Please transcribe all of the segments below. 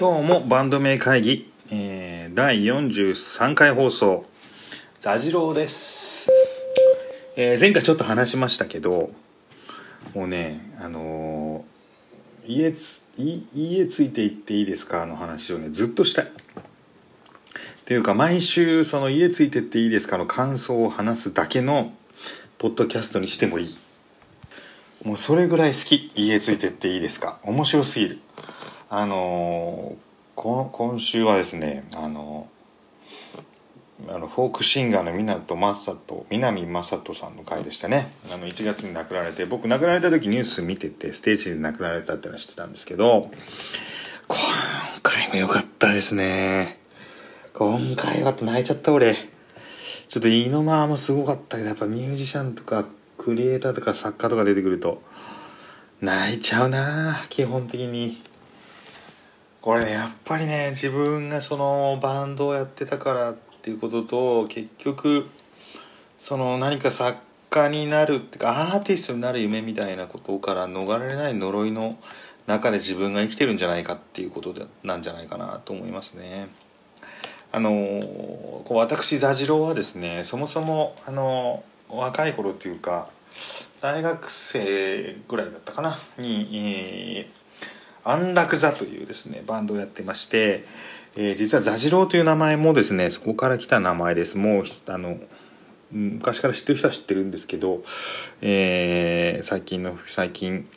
今日もバンド名会議、えー、第43回放送。座次郎です、えー前回ちょっと話しましたけどもうねあのー家つい家ついて行っていいですか？の話をねずっとしたい。というか毎週その家ついてっていいですか？の感想を話すだけのポッドキャストにしてもいい。もうそれぐらい好き。家ついてっていいですか？面白すぎるあの今週はですねあのあのフォークシンガーの湊正人南正人さんの回でしたね。あの1月に亡くなられて僕亡くなられた時ニュース見ててステージで亡くなられたってのは知ってたんですけど今回も良かったですね。今回は泣いちゃった俺。ちょっと井の間もすごかったけどやっぱミュージシャンとかクリエイターとか作家とか出てくると泣いちゃうな基本的に。これねやっぱりね自分がそのバンドをやってたからっていうことと結局その何か作家になるっていうかアーティストになる夢みたいなことから逃れない呪いの中で自分が生きてるんじゃないかっていうことでなんじゃないかなと思いますね。あのこう私座次郎はですねそもそもあの若い頃というか大学生ぐらいだったかな？に、えー安楽座というですねバンドをやってまして、えー実は座次郎という名前もですねそこから来た名前です。もうあの昔から知ってる人は知ってるんですけど、えー最近の最近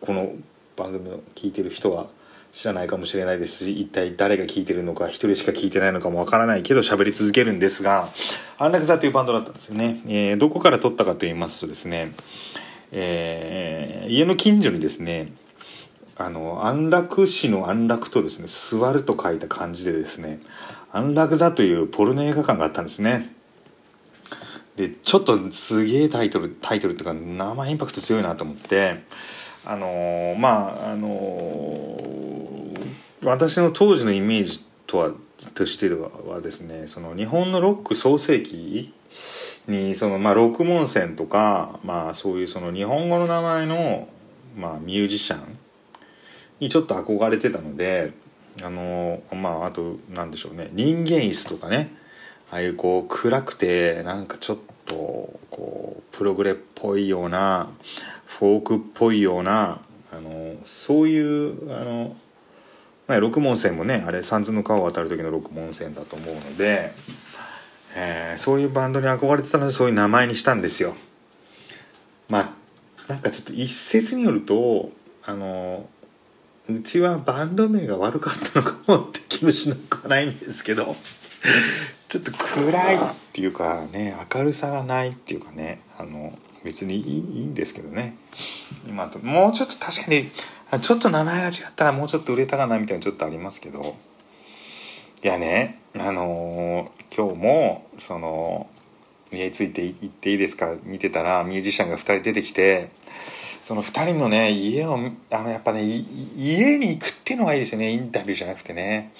この番組を聞いてる人は知らないかもしれないですし一体誰が聞いてるのか一人しか聞いてないのかもわからないけど喋り続けるんですが安楽座というバンドだったんですよね、えーどこから撮ったかと言いますとですね、えー家の近所にですねあの安楽死の安楽とですね座ると書いた漢字でですね安楽座というポルノ映画館があったんですね。でちょっとすげえタイトルタイトルっていうか名前インパクト強いなと思ってあのーまああのー私の当時のイメージとはとしてはですねその日本のロック創世期にそのまあロックモンセンとかまあそういうその日本語の名前のまあミュージシャンにちょっと憧れてたのであのまああとなんでしょうね人間椅子とかねああいうこう暗くてなんかちょっとこうプログレっぽいようなフォークっぽいようなあのそういうあの、まあ、六門線もねあれ三途の川を渡る時の六門線だと思うので、えーそういうバンドに憧れてたのでそういう名前にしたんですよ。まあなんかちょっと一説によるとあのうちはバンド名が悪かったのかもって気もしなくはないんですけど。ちょっと暗いっていうかね明るさがないっていうかねあの別にいいんですけどね。今ともうちょっと確かにちょっと名前が違ったらもうちょっと売れたかなみたいなちょっとありますけど。いやねあのー今日もその家について行っていいですか見てたらミュージシャンが2人出てきてその2人のね家をあのやっぱね家に行くっていうのがいいですよね。インタビューじゃなくてね。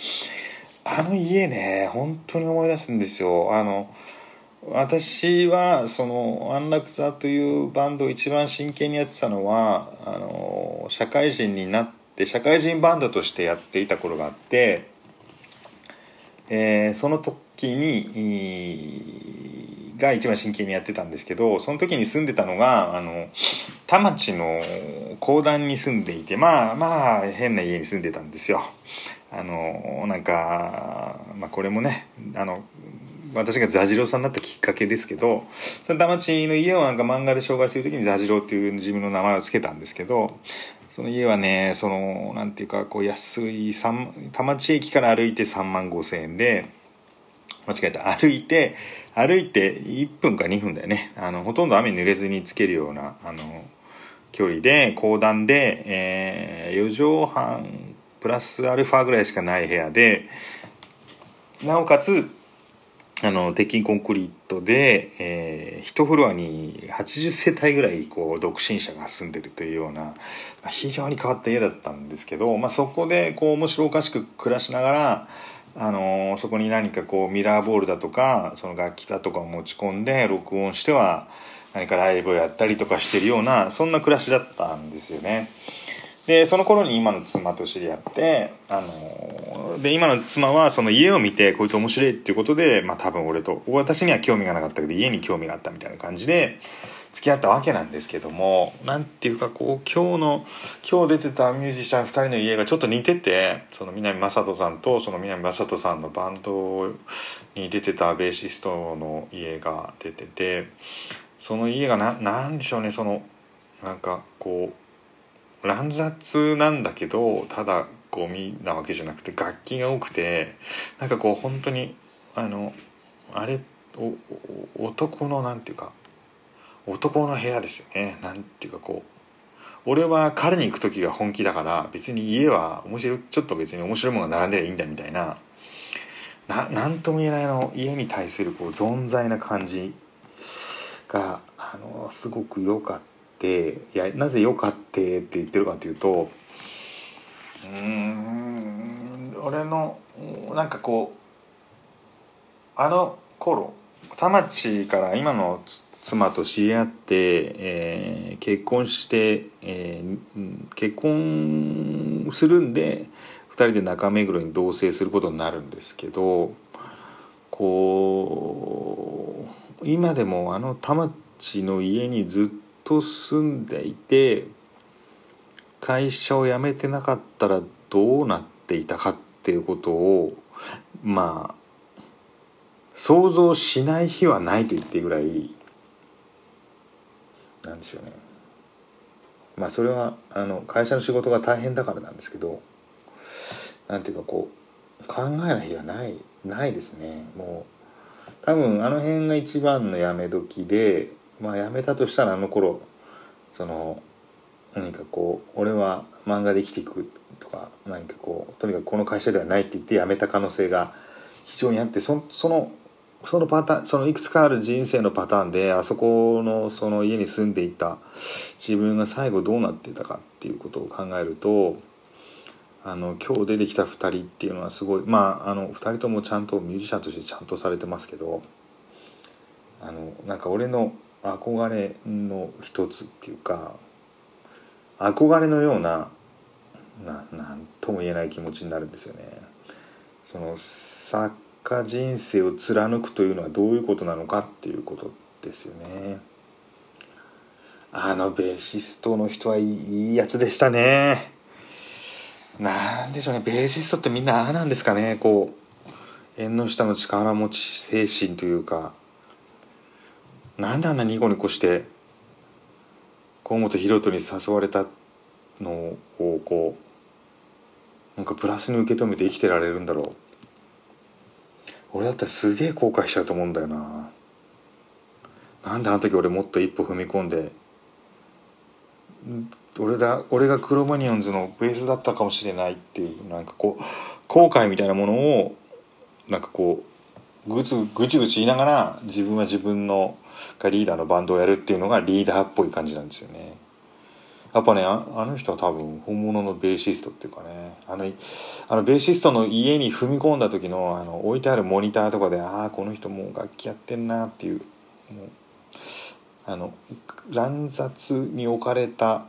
あの家ね本当に思い出すんですよ。あの私はその安楽座というバンドを一番真剣にやってたのはあの社会人になって社会人バンドとしてやっていた頃があって、えーその時にが一番真剣にやってたんですけどその時に住んでたのがあの田町の公団に住んでいてまあまあ変な家に住んでたんですよ。あのなんか、まあ、これもねあの私が座次郎さんになったきっかけですけどその田町の家をなんか漫画で紹介する時に座次郎っていう自分の名前を付けたんですけどその家はねそのなんていうかこう安い三田町駅から歩いて3万5千円で間違えた。歩いて歩いて1分か2分だよね。あのほとんど雨濡れずにつけるようなあの距離で公団で、えー、4畳半プラスアルファぐらいしかない部屋でなおかつあの鉄筋コンクリートで、えー、1フロアに80世帯ぐらいこう独身者が住んでるというような、まあ非常に変わった家だったんですけど、まあ、そこでこう面白おかしく暮らしながら、あのそこに何かこうミラーボールだとかその楽器だとかを持ち込んで録音しては何かライブをやったりとかしてるようなそんな暮らしだったんですよね。でその頃に今の妻と知り合ってあので今の妻はその家を見てこいつ面白いっていうことで、まあ、多分俺と私には興味がなかったけど家に興味があったみたいな感じで付き合ったわけなんですけども何ていうかこう今日の今日出てたミュージシャン2人の家がちょっと似ててその南雅人さんとその南雅人さんのバンドに出てたベーシストの家が出ててその家が何でしょうねそのなんかこう乱雑なんだけどただゴミなわけじゃなくて楽器が多くてなんかこう本当にあのあれ男のなんていうか男の部屋ですよね。なんていうかこう俺は彼に行く時が本気だから別に家は面白いちょっと別に面白いものが並んでりゃいいんだみたいなななんとも言えないの家に対するこう存在な感じがあのすごく良かっていやなぜ良かってって言ってるかというとうん俺のなんかこうあの頃田町から今の妻と知り合って、えー、結婚して、えー、結婚するんで2人で中目黒に同棲することになるんですけどこう今でもあの田町の家にずっと住んでいて会社を辞めてなかったらどうなっていたかっていうことをまあ想像しない日はないと言っていいぐらいなんでしょうね。まあそれはあの会社の仕事が大変だからなんですけどなんていうかこう考えない日はないないですね。もう多分あの辺が一番のやめ時でまあやめたとしたらあの頃その何かこう俺は漫画で生きていくとか何かこうとにかくこの会社ではないって言って辞めた可能性が非常にあってそのそのパターンそのいくつかある人生のパターンであそこのその家に住んでいた自分が最後どうなっていたかっていうことを考えるとあの今日出てきた2人っていうのはすごいまああの2人ともちゃんとミュージシャンとしてちゃんとされてますけどあのなんか俺の憧れの一つっていうか憧れのようななんとも言えない気持ちになるんですよね。その作家人生を貫くというのはどういうことなのかっていうことですよね。あのベーシストの人はいいやつでしたね。なんでしょうね。ベーシストってみんなああなんですかね。こう縁の下の力持ち精神というか。なんであんなニコニコして河本大翔に誘われたのをこうなんかプラスに受け止めて生きてられるんだろう。俺だったらすげえ後悔しちゃうと思うんだよな。なんであの時俺もっと一歩踏み込んで俺だ俺がクロマニオンズのベースだったかもしれないっていうなんかこう後悔みたいなものをなんかこうぐつぐちぐち言いながら自分は自分のがリーダーのバンドをやるっていうのがリーダーっぽい感じなんですよね。やっぱねあの人は多分本物のベーシストっていうかねあのあのベーシストの家に踏み込んだ時のあの置いてあるモニターとかでああこの人もう楽器やってんなっていうもうあの乱雑に置かれた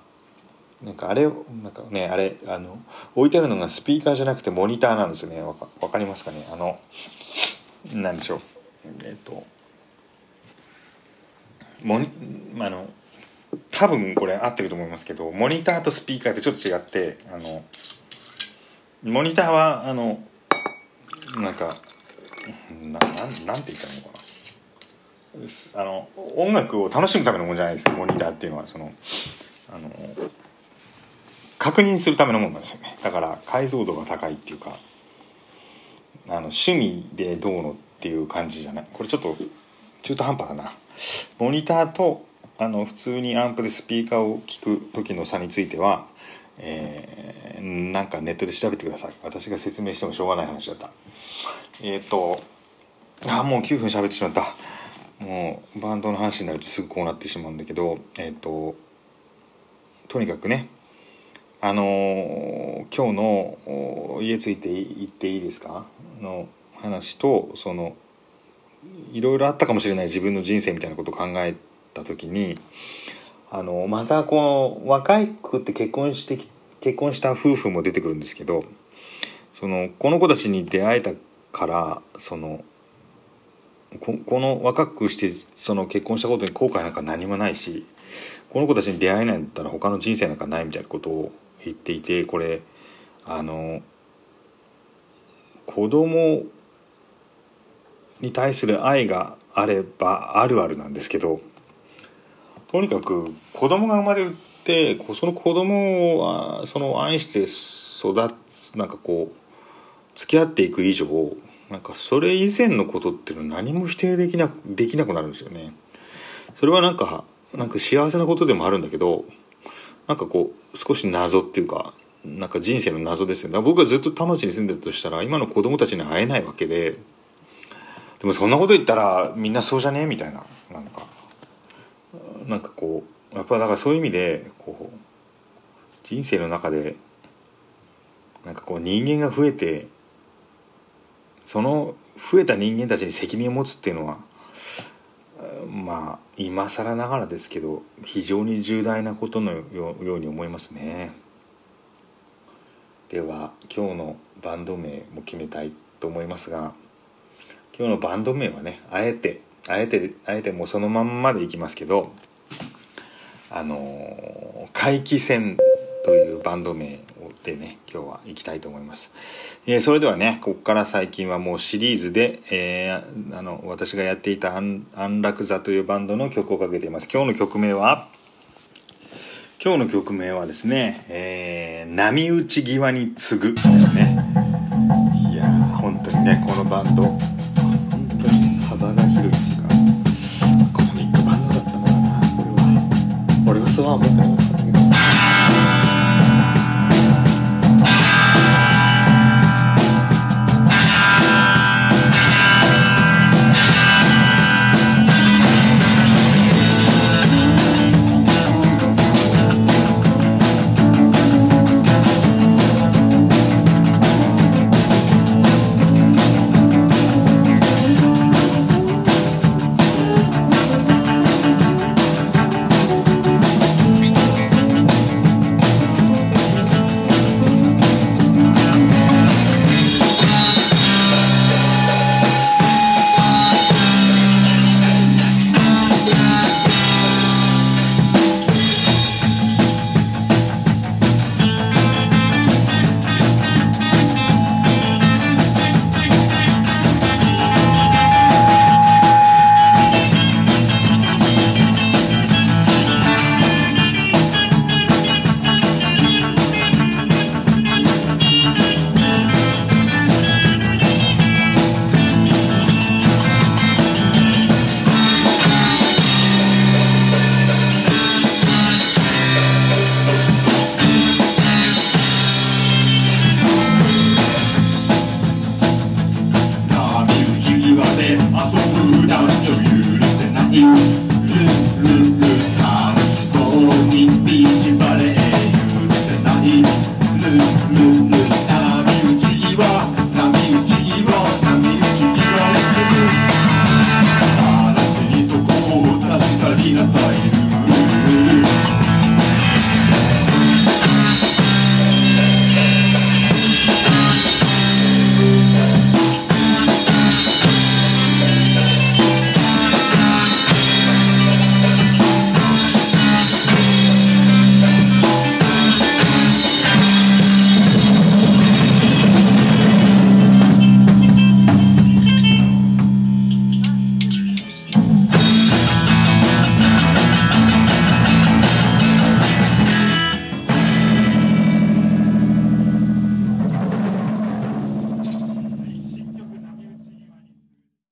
なんかあれなんかねあれあの置いてあるのがスピーカーじゃなくてモニターなんですよね。わかかりますかね？あのなんでしょう？えっとモニあの多分これ合ってると思いますけどモニターとスピーカーってちょっと違ってあのモニターはあのなんかななんて言ったらいいのかな。あの音楽を楽しむためのものじゃないですかモニターっていうのはそのあの確認するためのものなんですよね。だから解像度が高いっていうかあの趣味でどうのっていう感じじゃない。これちょっと中途半端だな。モニターとあの普通にアンプでスピーカーを聞く時の差については、えー、なんかネットで調べてください。私が説明してもしょうがない話だった。えっ、ー、とあもう9分喋ってしまった。もうバンドの話になるとすぐこうなってしまうんだけどえっ、ー、ととにかくねあのー、今日の家ついて行っていいですか？の話とそのいろいろあったかもしれない自分の人生みたいなことを考えた時にあのまたこの若い子って結婚して結婚した夫婦も出てくるんですけどそのこの子たちに出会えたからそのここの若くしてその結婚したことに後悔なんか何もないしこの子たちに出会えないんだったら他の人生なんかないみたいなことを言っていてこれあの子供に対する愛があればあるあるなんですけどとにかく子供が生まれてその子供をその愛して育つなんかこう付き合っていく以上なんかそれ以前のことっていうのは何も否定できなできなくなるんですよね。それはなんかなんか幸せなことでもあるんだけどなんかこう少し謎っていうかなんか人生の謎ですよね。僕はずっと田町に住んでたとしたら今の子供たちに会えないわけででもそんなこと言ったらみんなそうじゃね？えみたいななんか。なんかこうやっぱだからそういう意味でこう人生の中でなんかこう人間が増えてその増えた人間たちに責任を持つっていうのはまあ今更ながらですけど非常に重大なことのように思いますね。では今日のバンド名も決めたいと思いますが今日のバンド名はねあえてあえてあえてもうそのまんまでいきますけどあの怪奇戦というバンド名でね今日は行きたいと思います、えー、それではねここから最近はもうシリーズで、えー、あの私がやっていた安楽座というバンドの曲をかけています。今日の曲名は今日の曲名はですね「えー、波打ち際に次ぐ」ですね。いやー本当にねこのバンド俺